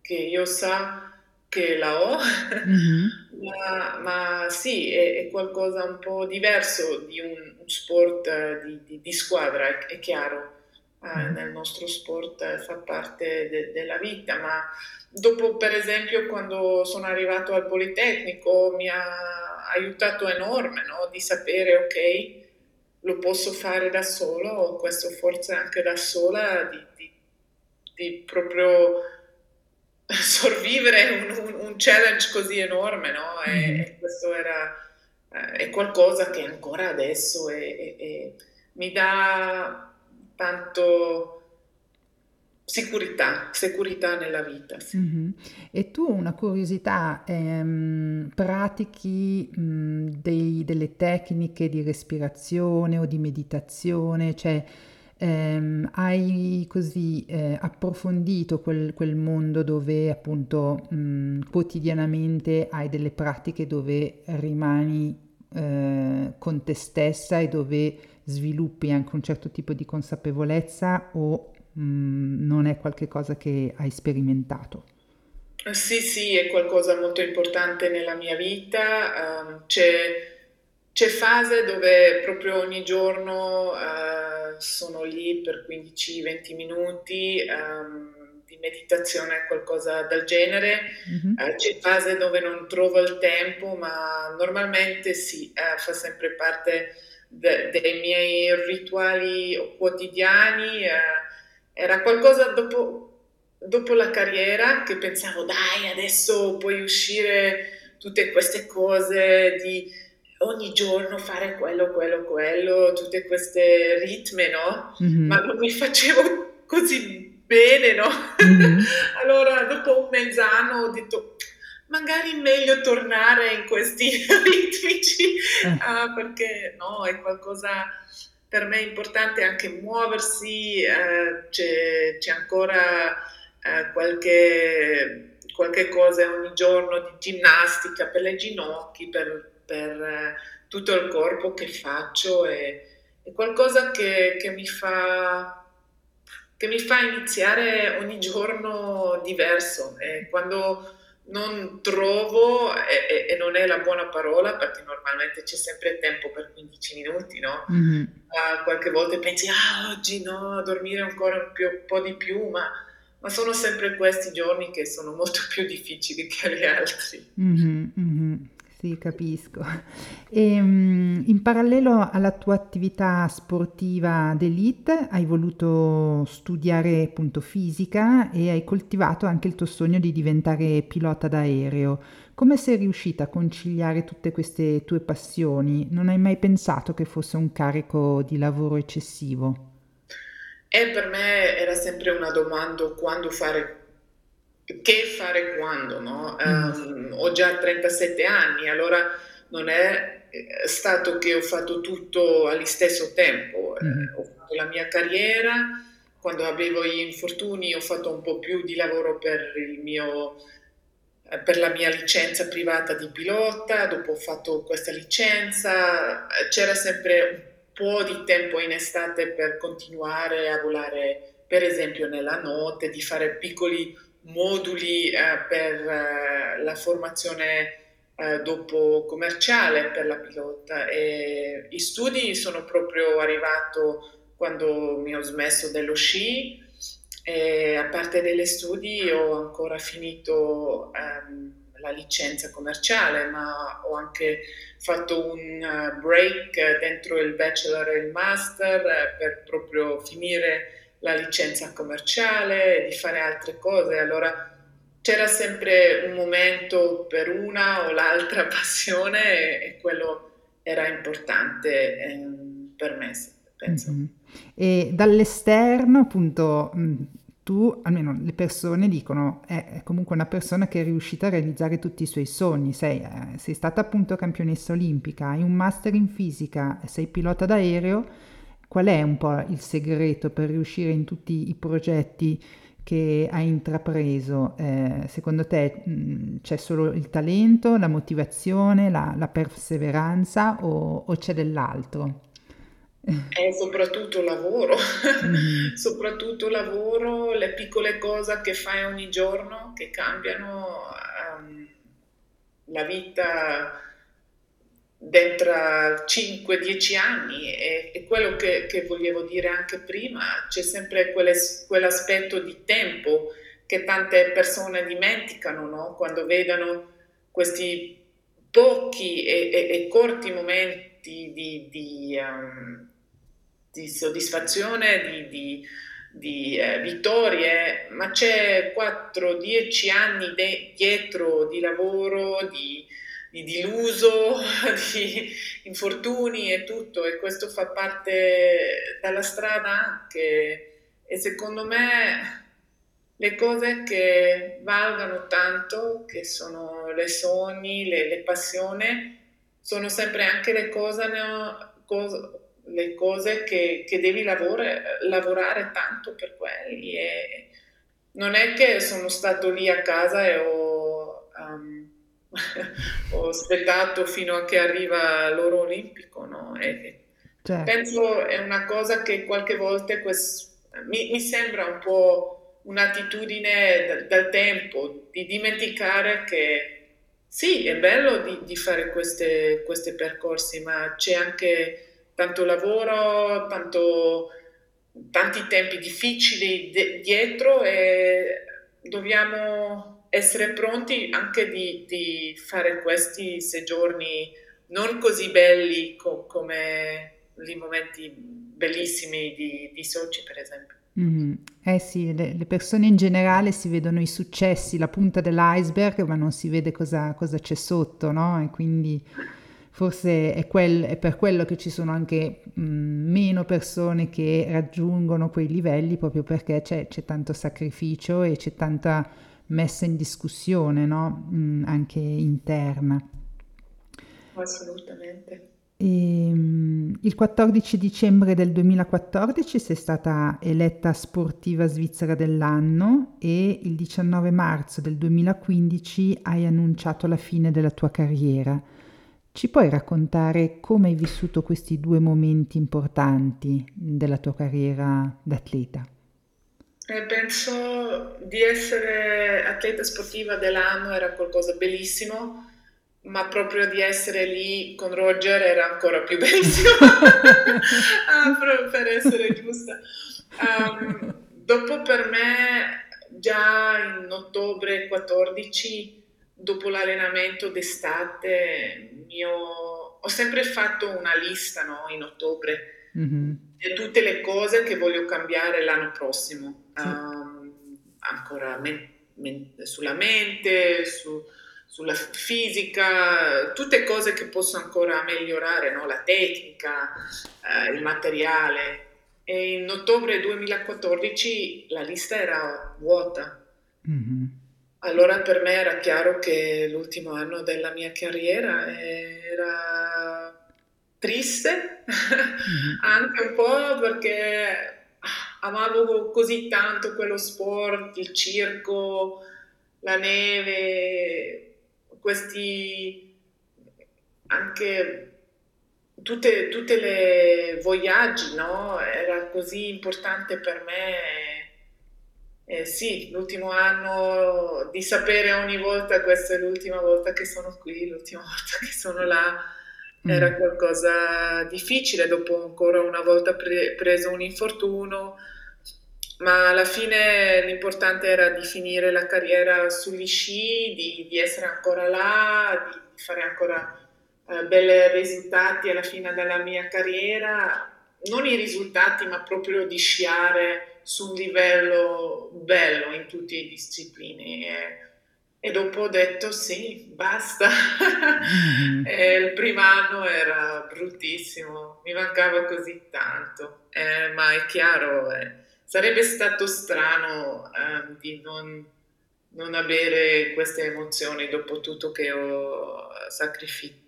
Speaker 2: che io sa che la ho, mm-hmm. [laughs] ma, ma, sì, è, è, qualcosa un po' diverso di un, un sport eh, di, di, di, squadra, è, è chiaro. Eh, nel nostro sport eh, fa parte de, della vita, ma dopo per esempio quando sono arrivato al Politecnico mi ha aiutato enorme no? di sapere ok, lo posso fare da solo, ho questa forza anche da sola di, di, di proprio sorvivere un, un, un, challenge così enorme, no? E, mm. e questo era eh, è qualcosa che ancora adesso è, è, è, mi dà tanto sicurezza, sicurezza nella vita.
Speaker 1: Sì. Mm-hmm. E tu una curiosità, ehm, pratichi mh, dei, delle tecniche di respirazione o di meditazione, cioè ehm, hai così eh, approfondito quel, quel, mondo dove appunto mh, quotidianamente hai delle pratiche dove rimani eh, con te stessa e dove sviluppi anche un certo tipo di consapevolezza o mh, non è qualcosa che hai sperimentato?
Speaker 2: Sì, sì, è qualcosa molto importante nella mia vita. Um, c'è, c'è fase dove proprio ogni giorno uh, sono lì per 15-20 minuti um, di meditazione, qualcosa del genere. Mm-hmm. Uh, c'è fase dove non trovo il tempo, ma normalmente sì, uh, fa sempre parte de- dei miei rituali quotidiani. Uh, era qualcosa dopo, dopo la carriera che pensavo, dai, adesso puoi uscire tutte queste cose di ogni giorno fare quello, quello, quello, tutte queste ritme, no? Mm-hmm. Ma non mi facevo così bene, no? Mm-hmm. [laughs] allora dopo un mezz'anno ho detto magari meglio tornare in questi [laughs] ritmici eh. uh, perché no, è qualcosa per me importante anche muoversi, uh, c'è, c'è, ancora uh, qualche, qualche cosa ogni giorno di ginnastica per le ginocchia, per, per tutto il corpo che faccio, è, è qualcosa che, che mi fa che mi fa iniziare ogni giorno diverso. E quando non trovo, e, e, non è la buona parola perché normalmente c'è sempre tempo per 15 minuti, no? Mm-hmm. Uh, qualche volta pensi, ah, oggi no, dormire ancora un, più, un po' di più, ma, ma, sono sempre questi giorni che sono molto più difficili che gli altri.
Speaker 1: Mm-hmm, mm-hmm. Sì, capisco. [laughs] E, um, in parallelo alla tua attività sportiva d'elite hai voluto studiare appunto fisica e hai coltivato anche il tuo sogno di diventare pilota d'aereo. Come sei riuscita a conciliare tutte queste tue passioni? Non hai mai pensato che fosse un carico di lavoro eccessivo?
Speaker 2: E per me era sempre una domanda quando fare che fare quando, no? Um, ho già 37 anni, allora non è eh, stato che ho fatto tutto allo stesso tempo, mm. ho fatto la mia carriera, quando avevo gli infortuni ho fatto un po' più di lavoro per, mio, eh, per la mia licenza privata di pilota, dopo ho fatto questa licenza, c'era sempre un po' di tempo in estate per continuare a volare, per esempio nella notte, di fare piccoli moduli eh, per eh, la formazione eh, dopo commerciale per la pilota. E i studi sono proprio arrivato quando mi ho smesso dello sci. E a parte degli studi ho ancora finito ehm, la licenza commerciale ma ho anche fatto un break dentro il bachelor e il master per proprio finire la licenza commerciale, di fare altre cose. Allora c'era sempre un momento per una o l'altra [laughs] passione e, e quello era importante eh, per me, penso. Mm-hmm.
Speaker 1: E dall'esterno, appunto, mm, tu, almeno le persone dicono, è comunque una persona che è riuscita a realizzare tutti i suoi sogni, sei, eh, sei stata appunto campionessa olimpica, hai un master in fisica, sei pilota d'aereo, Qual è un po' il segreto per riuscire in tutti i progetti che hai intrapreso? Eh, secondo te mh, mm, c'è solo il talento, la motivazione, la, la perseveranza o, o, c'è dell'altro?
Speaker 2: È soprattutto lavoro, mm-hmm. [laughs] soprattutto lavoro, le piccole cose che fai ogni giorno che cambiano um, la vita dentro 5-10 anni e, e quello che, che, volevo dire anche prima, c'è sempre quell'aspetto di tempo che tante persone dimenticano no? quando vedono questi pochi e, e, e corti momenti di, di, um, di soddisfazione, di, di, di eh, vittorie, ma c'è 4-10 anni de- dietro di lavoro, di, di diluso, [laughs] di infortuni e tutto e questo fa parte della strada anche. E secondo me le cose che valgono tanto, che sono le sogni, le, le passioni, sono sempre anche le cose, cose, le cose che, che devi lavore, lavorare tanto per quelli. E non è che sono stato lì a casa e ho... Um, [laughs] ho aspettato fino a che arriva l'oro olimpico, no? E certo. Penso è una cosa che qualche volta quest... mi, mi, sembra un po' un'attitudine dal, dal tempo di dimenticare che sì, è bello di, di fare questi percorsi, ma c'è anche tanto lavoro, tanto, tanti tempi difficili de- dietro e dobbiamo essere pronti anche di, di fare questi soggiorni non così belli co- come i momenti bellissimi di, di Sochi, per esempio.
Speaker 1: Mm-hmm. Eh sì, le, le, persone in generale si vedono i successi, la punta dell'iceberg, ma non si vede cosa, cosa c'è sotto, no? E quindi forse è, quel, è, per quello che ci sono anche mh, meno persone che raggiungono quei livelli, proprio perché c'è, c'è tanto sacrificio e c'è tanta messa in discussione, no? mh, anche interna.
Speaker 2: Assolutamente.
Speaker 1: E, ehm, il 14 dicembre del 2014 sei stata eletta sportiva svizzera dell'anno e il 19 marzo del 2015 hai annunciato la fine della tua carriera. Ci puoi raccontare come hai vissuto questi due momenti importanti della tua carriera d'atleta?
Speaker 2: Eh, penso di essere atleta sportiva dell'anno era qualcosa di bellissimo ma proprio di essere lì con Roger era ancora più bellissimo, [laughs] ah, per essere giusta. Um, dopo per me, già in ottobre 14, dopo l'allenamento d'estate, mio... ho sempre fatto una lista no, in ottobre mm-hmm. Tutte le cose che voglio cambiare l'anno prossimo, sì. um, ancora men- men- sulla mente, su sulla fisica, tutte cose che posso ancora migliorare, no? la tecnica, eh, il materiale. E in ottobre 2014 la lista era vuota. Mm-hmm. Allora per me era chiaro che l'ultimo anno della mia carriera era triste, mm-hmm. [laughs] anche un po' perché amavo così tanto quello sport, il circo, la neve, questi anche tutte, tutte le voyaggi, no? Era così importante per me. Eh, sì, l'ultimo anno di sapere ogni volta questa è l'ultima volta che sono qui, l'ultima [laughs] volta che sono là, mm. era qualcosa difficile dopo ancora una volta pre- preso un infortunio ma alla fine l'importante era di finire la carriera sugli sci, di, di essere ancora là, di fare ancora eh, belli risultati alla fine della mia carriera, non i risultati, ma proprio di sciare su un livello bello in tutte le discipline. E, e dopo ho detto sì, basta. Mm-hmm. [laughs] il primo anno era bruttissimo, mi mancava così tanto, eh, ma è chiaro. Eh, sarebbe stato strano um, di non, non, avere queste emozioni dopo tutto che ho sacrificato,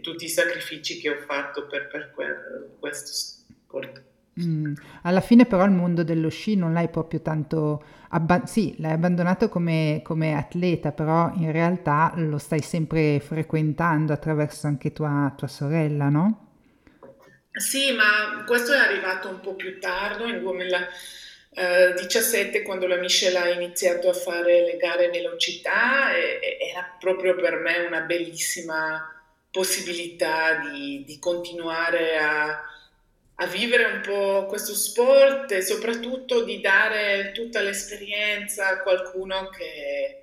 Speaker 2: tutti i sacrifici che ho fatto per, per quel, questo sport.
Speaker 1: Mm. Alla fine però il mondo dello sci non l'hai proprio tanto, abba- sì, l'hai abbandonato come, come, atleta, però in realtà lo stai sempre frequentando attraverso anche tua, tua sorella, no?
Speaker 2: Sì, ma questo è arrivato un po' più tardi, nel 2017, quando la Michelle ha iniziato a fare le gare velocità, e, era proprio per me una bellissima possibilità di, di continuare a, a, vivere un po' questo sport e soprattutto di dare tutta l'esperienza a qualcuno che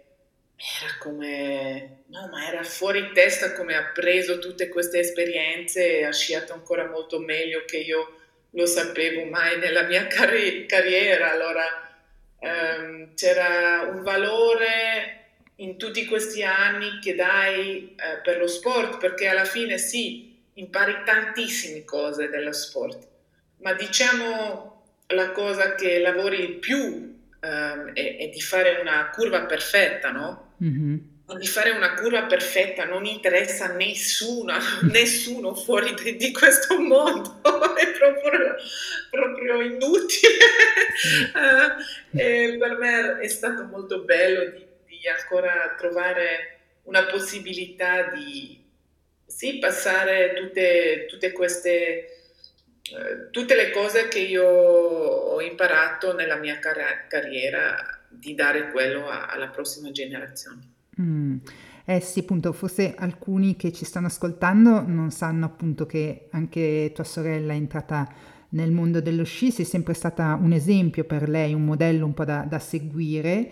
Speaker 2: era come, no, ma era fuori testa come ha preso tutte queste esperienze e ha sciato ancora molto meglio che io lo sapevo mai nella mia [laughs] carri- carriera. Allora ehm, c'era un valore in tutti questi anni che dai eh, per lo sport, perché alla fine sì, impari tantissime cose dello sport, ma diciamo la cosa che lavori più um, è, è, di fare una curva perfetta, no? Mm-hmm. Di fare una curva perfetta non interessa a nessuno, [laughs] nessuno fuori di, di, questo mondo, [laughs] è proprio, proprio inutile. uh, [laughs] per me è stato molto bello di, di ancora trovare una possibilità di sì, passare tutte, tutte queste eh, tutte le cose che io ho imparato nella mia car- carriera di dare quello a- alla prossima generazione.
Speaker 1: Mm. Eh sì, appunto, forse alcuni che ci stanno ascoltando non sanno appunto che anche tua sorella è entrata nel mondo dello sci, sei sempre stata un esempio per lei, un modello un po' da, da seguire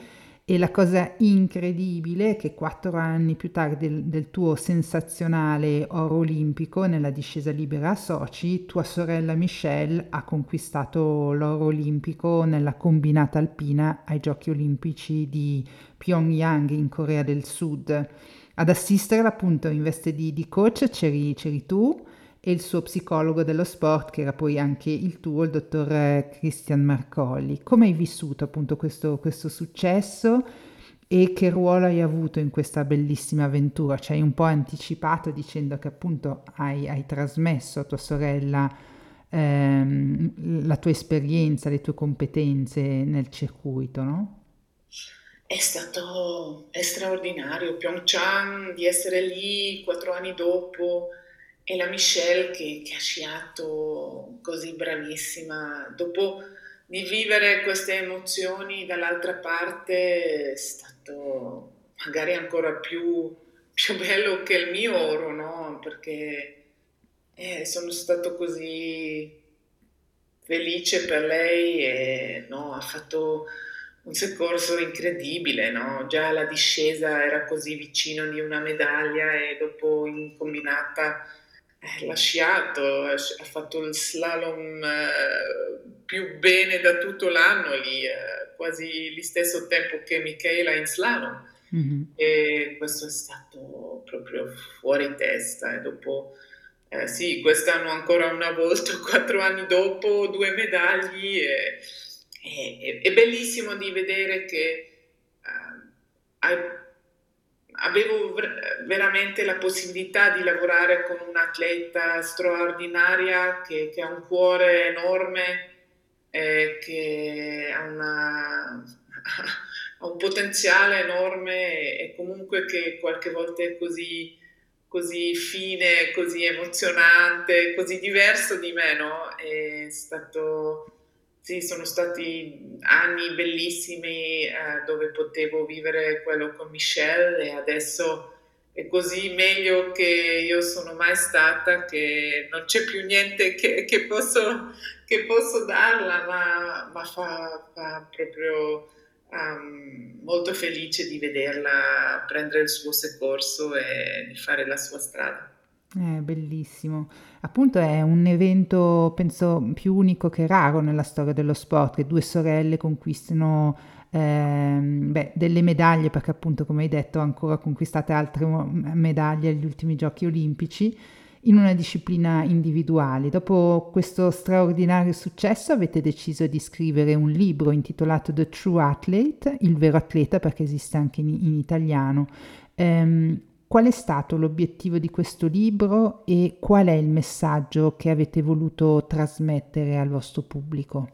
Speaker 1: e la cosa incredibile è che quattro anni più tardi del, del, tuo sensazionale oro olimpico nella discesa libera a Sochi, tua sorella Michelle ha conquistato l'oro olimpico nella combinata alpina ai giochi olimpici di Pyongyang in Corea del Sud. Ad assisterla appunto in veste di, di coach c'eri, c'eri tu e il suo psicologo dello sport, che era poi anche il tuo, il dottor eh, Christian Marcolli. Come hai vissuto appunto questo, questo successo e che ruolo hai avuto in questa bellissima avventura? Ci hai un po' anticipato dicendo che appunto hai, hai trasmesso a tua sorella ehm, la tua esperienza, le tue competenze nel circuito, no?
Speaker 2: È stato è straordinario, Pyeongchang, di essere lì quattro anni dopo e la Michelle che, che ha sciato così bravissima, dopo di vivere queste emozioni dall'altra parte è stato magari ancora più, più bello che il mio oro, no? Perché eh, sono stato così felice per lei e no, ha fatto un soccorso incredibile, no? già la discesa era così vicino di una medaglia e dopo in combinata eh, lasciato, ha fatto il slalom eh, più bene da tutto l'anno lì, eh, quasi lo stesso tempo che Michela in slalom. Mm-hmm. E questo è stato proprio fuori testa. E dopo, eh, sì, quest'anno ancora una volta, [laughs] quattro anni dopo, due medaglie. E, e, è bellissimo di vedere che uh, hai avevo veramente la possibilità di lavorare con un'atleta straordinaria che, che ha un cuore enorme, eh, che ha, una, [laughs] ha, un potenziale enorme e comunque che qualche volta è così, così fine, così emozionante, così diverso di me, no? È stato sì, sono stati anni bellissimi eh, dove potevo vivere quello con Michelle e adesso è così meglio che io sono mai stata che non c'è più niente che, che, posso, che posso, darla, ma, ma fa, fa, proprio um, molto felice di vederla prendere il suo soccorso e di fare la sua strada.
Speaker 1: È bellissimo. Appunto è un evento, penso, più unico che raro nella storia dello sport, che due sorelle conquistino ehm, beh, delle medaglie, perché appunto, come hai detto, ancora conquistate altre medaglie agli ultimi giochi olimpici in una disciplina individuale. Dopo questo straordinario successo avete deciso di scrivere un libro intitolato The True Athlete, il vero atleta perché esiste anche in, in italiano. Um, Qual è stato l'obiettivo di questo libro e qual è il messaggio che avete voluto trasmettere al vostro pubblico?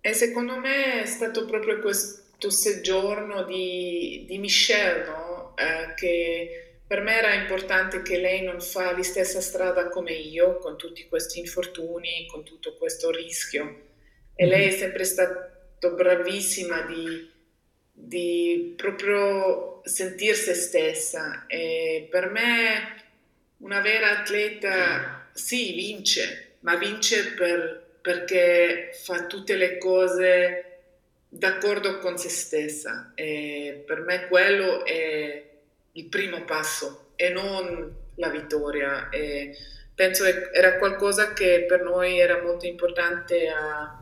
Speaker 2: E secondo me è stato proprio questo soggiorno di, di Michelle, no? eh, che per me era importante che lei non fa la stessa strada come io, con tutti questi infortuni, con tutto questo rischio. E lei è mm-hmm. sempre stata bravissima di, di proprio sentir se stessa. E per me una vera atleta sì, vince, ma vince per, perché fa tutte le cose d'accordo con se stessa. E per me quello è il primo passo e non la vittoria. E penso che era qualcosa che per noi era molto importante a,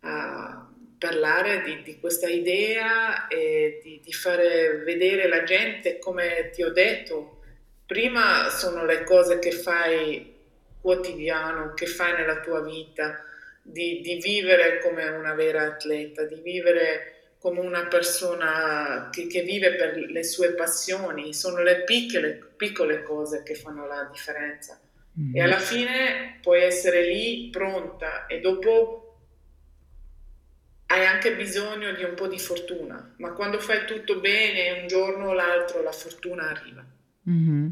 Speaker 2: a parlare di, di, questa idea e di, di, fare vedere la gente, come ti ho detto, prima sono le cose che fai quotidiano, che fai nella tua vita, di, di vivere come una vera atleta, di vivere come una persona che, che, vive per le sue passioni, sono le piccole, piccole cose che fanno la differenza. Mm-hmm. E alla fine puoi essere lì pronta e dopo hai anche bisogno di un po' di fortuna, ma quando fai tutto bene un giorno o l'altro la fortuna arriva.
Speaker 1: Mm-hmm.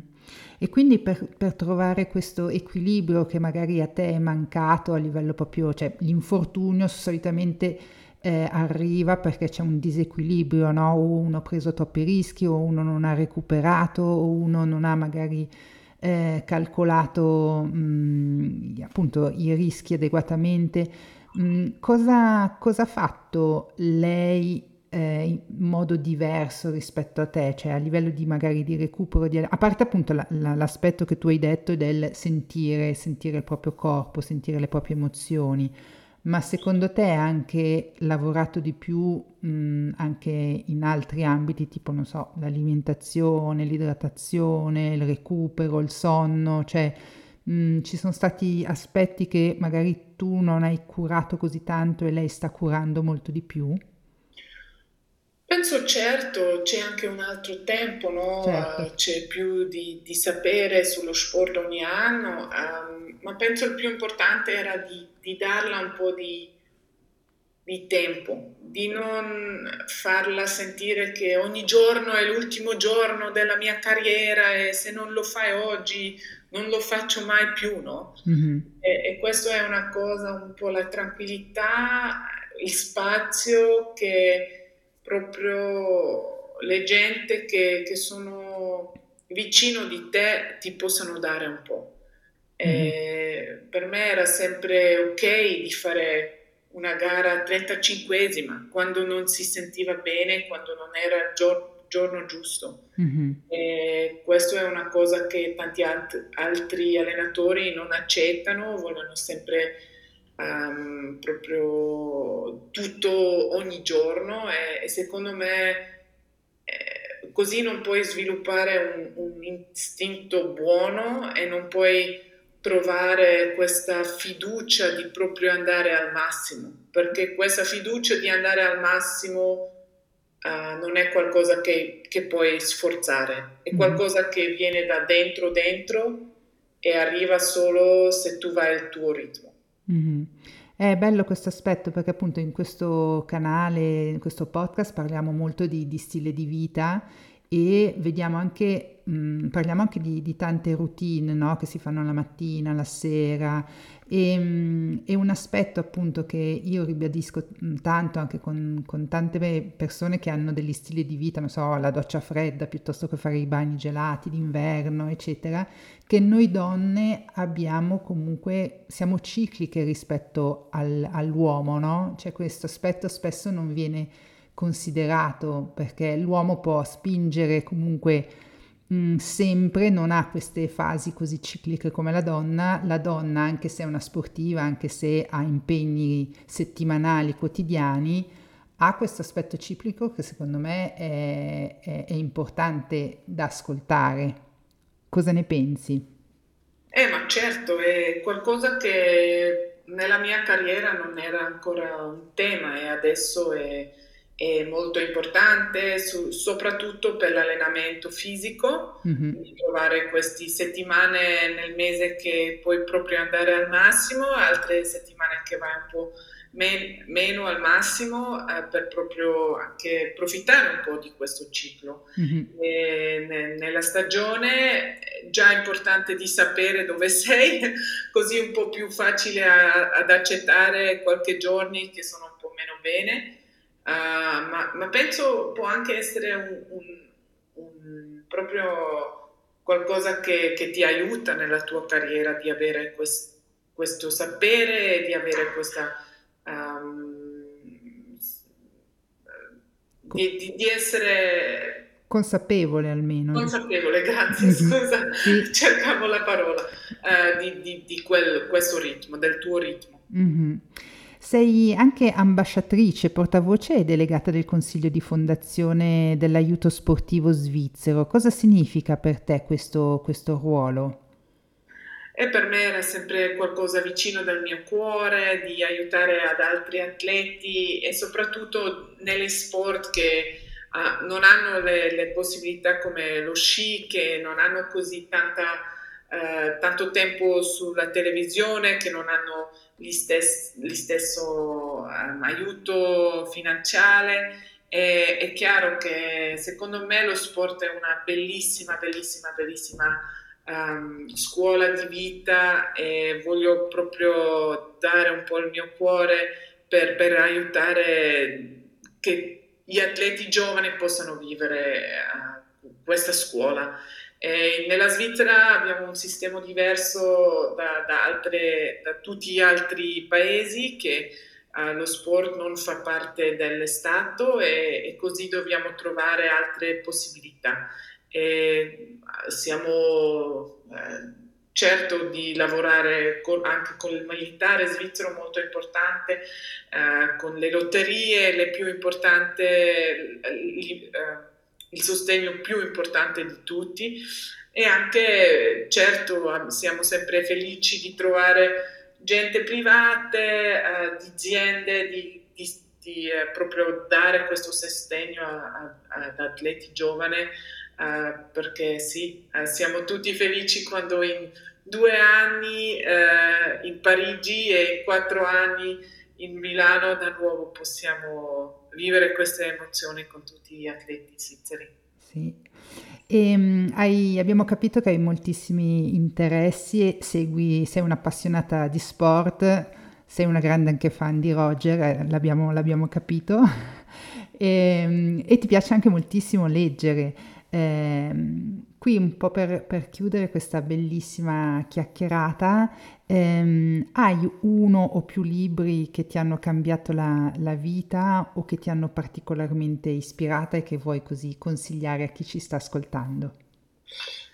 Speaker 1: E quindi per, per, trovare questo equilibrio che magari a te è mancato a livello proprio, cioè l'infortunio solitamente eh, arriva perché c'è un disequilibrio, no? o uno ha preso troppi rischi, o uno non ha recuperato, o uno non ha magari eh, calcolato mh, mm, appunto i rischi adeguatamente. Mm, cosa, cosa, ha fatto lei eh, in modo diverso rispetto a te, cioè a livello di magari di recupero, di, a parte appunto la, la, l'aspetto che tu hai detto del sentire, sentire il proprio corpo, sentire le proprie emozioni, ma secondo te hai anche lavorato di più mh, anche in altri ambiti, tipo, non so, l'alimentazione, l'idratazione, il recupero, il sonno, cioè mh, ci sono stati aspetti che magari tu non hai curato così tanto e lei sta curando molto di più?
Speaker 2: Penso certo, c'è anche un altro tempo, no?
Speaker 1: Certo.
Speaker 2: Uh, c'è più di, di, sapere sullo sport ogni anno, um, ma penso il più importante era di, di darla un po' di, di, tempo, di non farla sentire che ogni giorno è l'ultimo giorno della mia carriera e se non lo fai oggi non lo faccio mai più, no? Mm-hmm. E, e questo è una cosa, un po' la tranquillità, il spazio che proprio le gente che, che sono vicino di te ti possano dare un po'. Mm-hmm. Per me era sempre ok di fare una gara 35esima quando non si sentiva bene, quando non era il giorno, giorno giusto. Mm-hmm. Questo è una cosa che tanti alt- altri allenatori non accettano, vogliono sempre um, proprio tutto ogni giorno e, e secondo me eh, così non puoi sviluppare un, un istinto buono e non puoi trovare questa fiducia di proprio andare al massimo, perché questa fiducia di andare al massimo uh, non è qualcosa che, che, puoi sforzare, è mm-hmm. qualcosa che viene da dentro dentro e arriva solo se tu vai al tuo ritmo.
Speaker 1: Mh-mh. È bello questo aspetto perché appunto in questo canale, in questo podcast parliamo molto di di stile di vita e vediamo anche mhmm, parliamo anche di di tante routine, no, che si fanno la mattina, la sera Ehm, e un aspetto appunto che io ribadisco mm, tanto anche con, con, tante persone che hanno degli stili di vita, non so, la doccia fredda piuttosto che fare i bagni gelati d'inverno, eccetera, che noi donne abbiamo comunque, siamo cicliche rispetto al, all'uomo, no? Cioè questo aspetto spesso non viene considerato perché l'uomo può spingere comunque Mm, sempre non ha queste fasi così cicliche come la donna. La donna, anche se è una sportiva, anche se ha impegni settimanali, quotidiani, ha questo aspetto ciclico che secondo me è, è, è importante da ascoltare. Cosa ne pensi?
Speaker 2: Eh, ma certo, è qualcosa che nella mia carriera non era ancora un tema e adesso è è molto importante, su, soprattutto per l'allenamento fisico, mm-hmm. di trovare queste settimane nel mese che puoi proprio andare al massimo, altre settimane che vai un po' men- meno al massimo eh, per proprio anche approfittare un po' di questo ciclo. Mm-hmm. Ne- nella stagione è già importante di sapere dove sei, [laughs] così è un po' più facile a- ad accettare qualche giorni che sono un po' meno bene Uh, ma, ma, penso può anche essere un, un, un proprio qualcosa che, che, ti aiuta nella tua carriera di avere quest, questo sapere, di avere questa... Um, di, di, di, essere
Speaker 1: consapevole almeno.
Speaker 2: Consapevole, grazie, [laughs] scusa, sì. cercavo la parola, uh, di, di quel, questo ritmo, del tuo ritmo.
Speaker 1: Mm-hmm. Sei anche ambasciatrice, portavoce e delegata del Consiglio di Fondazione dell'Aiuto Sportivo Svizzero. Cosa significa per te questo, questo ruolo?
Speaker 2: E per me era sempre qualcosa vicino dal mio cuore, di aiutare ad altri atleti e soprattutto negli sport che uh, non hanno le, le, possibilità come lo sci, che non hanno così tanta, uh, tanto tempo sulla televisione, che non hanno stess- gli stesso um, aiuto finanziario. E, è chiaro che secondo me lo sport è una bellissima, bellissima, bellissima um, scuola di vita e voglio proprio dare un po' il mio cuore per, per aiutare che gli atleti giovani possano vivere uh, questa scuola. E nella Svizzera abbiamo un sistema diverso da, da, altre, da tutti gli altri paesi che uh, lo sport non fa parte del Stato e, e così dobbiamo trovare altre possibilità. E siamo, eh, certo di lavorare con, anche con il militare svizzero molto importante, eh, con le lotterie, le più importanti, eh, il sostegno più importante di tutti. E anche certo siamo sempre felici di trovare gente privata, eh, di aziende, di, di, di eh, proprio dare questo sostegno ad atleti giovani uh, perché sì, uh, siamo tutti felici quando in due anni uh, in Parigi e in quattro anni in Milano da nuovo possiamo vivere queste emozioni con tutti gli atleti svizzeri.
Speaker 1: Sì. E, um, hai, abbiamo capito che hai moltissimi interessi e segui, sei un'appassionata di sport, sei una grande anche fan di Roger, eh, l'abbiamo, l'abbiamo capito, [laughs] e, um, e ti piace anche moltissimo leggere. Eh, qui un po' per, per, chiudere questa bellissima chiacchierata, ehm, hai uno o più libri che ti hanno cambiato la, la, vita o che ti hanno particolarmente ispirata e che vuoi così consigliare a chi ci sta ascoltando?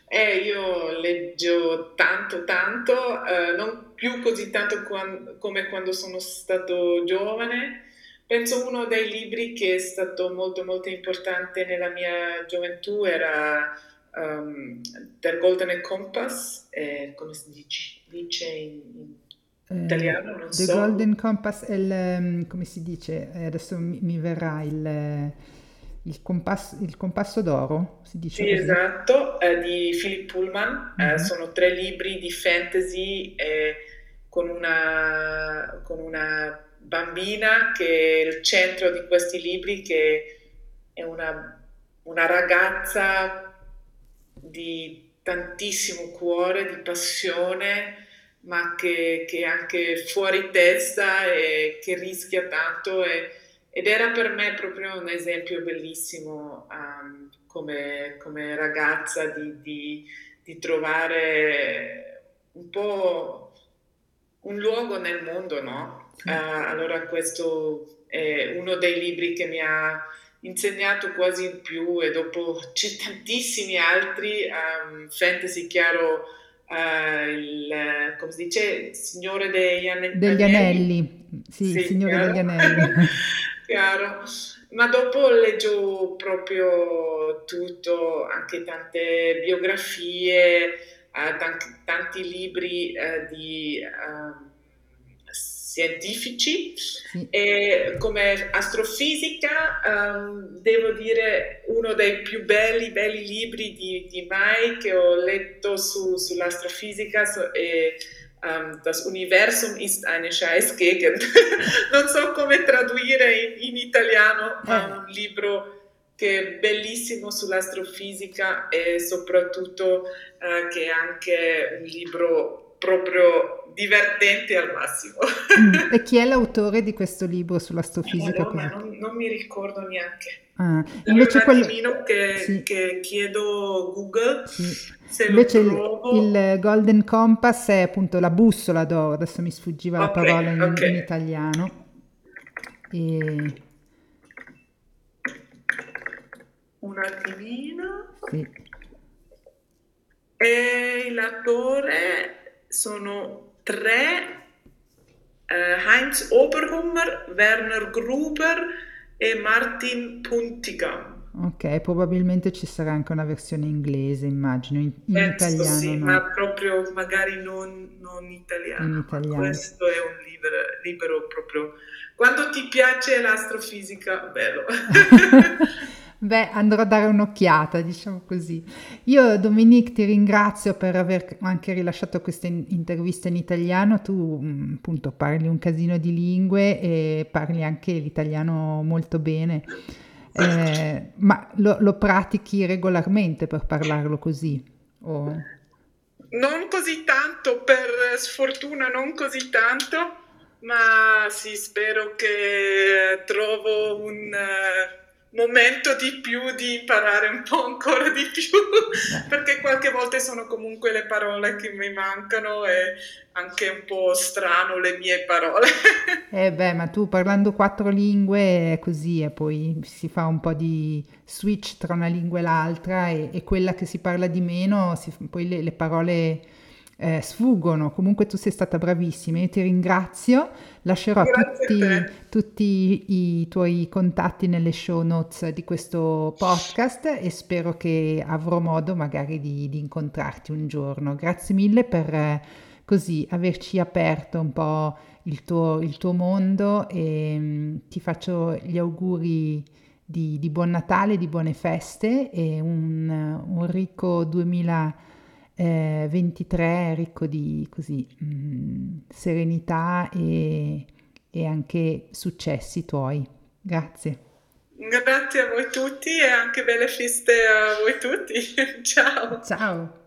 Speaker 2: Eh, io leggo tanto, tanto, eh, non più così tanto quando, come quando sono stato giovane, Penso uno dei libri che è stato molto molto importante nella mia gioventù era um, Der Golden Compass, eh, come si dice, dice in, in eh, italiano? Non
Speaker 1: The
Speaker 2: so.
Speaker 1: Golden Compass è il, ehm, come si dice, eh, adesso mi, mi verrà il, il, compasso, il, compasso d'oro, si dice
Speaker 2: Sì, così. esatto, eh, di Philip Pullman, mm-hmm. sono tre libri di fantasy con una, con una bambina che è il centro di questi libri, che è una, una ragazza di tantissimo cuore, di passione, ma che, che, è anche fuori testa e che rischia tanto. E, ed era per me proprio un esempio bellissimo um, come, come, ragazza di, di, di trovare un po' un luogo nel mondo, no? Uh, allora questo è uno dei libri che mi ha insegnato quasi in più e dopo c'è tantissimi altri, um, fantasy chiaro, uh, il, come si dice, Signore degli, ane-
Speaker 1: degli Anelli, sì, sì Signore chiaro. degli Anelli. [laughs]
Speaker 2: chiaro, ma dopo leggo proprio tutto, anche tante biografie, uh, tanti, tanti libri di... Um, scientifici sì. e come astrofisica um, devo dire uno dei più belli, belli libri di, di mai che ho letto su, sull'astrofisica so, è um, Das Universum ist eine Scheißgegend. [laughs] non so come tradurre in, in italiano, ma eh. un libro che è bellissimo sull'astrofisica e soprattutto uh, che è anche un libro proprio divertente al massimo.
Speaker 1: Mm. [laughs] E chi è l'autore di questo libro sull'astrofisica?
Speaker 2: No, non, non, mi ricordo neanche.
Speaker 1: Ah, invece
Speaker 2: un quello... che, sì. che, chiedo Google sì.
Speaker 1: invece il, il, Golden Compass è appunto la bussola d'oro, adesso mi sfuggiva okay, la parola in, okay. in italiano. E...
Speaker 2: Un attimino.
Speaker 1: Sì.
Speaker 2: E l'attore sono tre, eh, Heinz Oberhummer, Werner Gruber e Martin Puntigam.
Speaker 1: Ok, probabilmente ci sarà anche una versione inglese, immagino, in, in italiano.
Speaker 2: Sì,
Speaker 1: no.
Speaker 2: ma proprio magari non, non italiano.
Speaker 1: In italiano.
Speaker 2: Questo è un libro, libro proprio... Quando ti piace l'astrofisica, bello. [laughs] [laughs]
Speaker 1: Beh, andrò a dare un'occhiata, diciamo così. Io, Dominique, ti ringrazio per aver anche rilasciato questa intervista in italiano. Tu, mm, appunto, parli un casino di lingue e parli anche l'italiano molto bene. Eh, ma lo, lo, pratichi regolarmente per parlarlo così? O...
Speaker 2: Non così tanto, per sfortuna non così tanto, ma sì, spero che trovo un momento di più di imparare un po' ancora di più perché qualche volta sono comunque le parole che mi mancano e anche un po' strano le mie parole. [laughs]
Speaker 1: Eh beh ma tu parlando quattro lingue è così e poi si fa un po' di switch tra una lingua e l'altra e, e quella che si parla di meno si, poi le, le parole eh, sfuggono. Comunque tu sei stata bravissima, io ti ringrazio. Lascerò tutti, tutti, i tuoi contatti nelle show notes di questo podcast e spero che avrò modo magari di, di incontrarti un giorno. Grazie mille per eh, così averci aperto un po' il tuo, il tuo mondo e mh, mm, ti faccio gli auguri di, di, buon Natale, di buone feste e un, un ricco 2023 ricco di così, mh, mm, serenità e, e anche successi tuoi. Grazie.
Speaker 2: Grazie a voi tutti e anche belle feste a voi tutti. [laughs] Ciao.
Speaker 1: Ciao.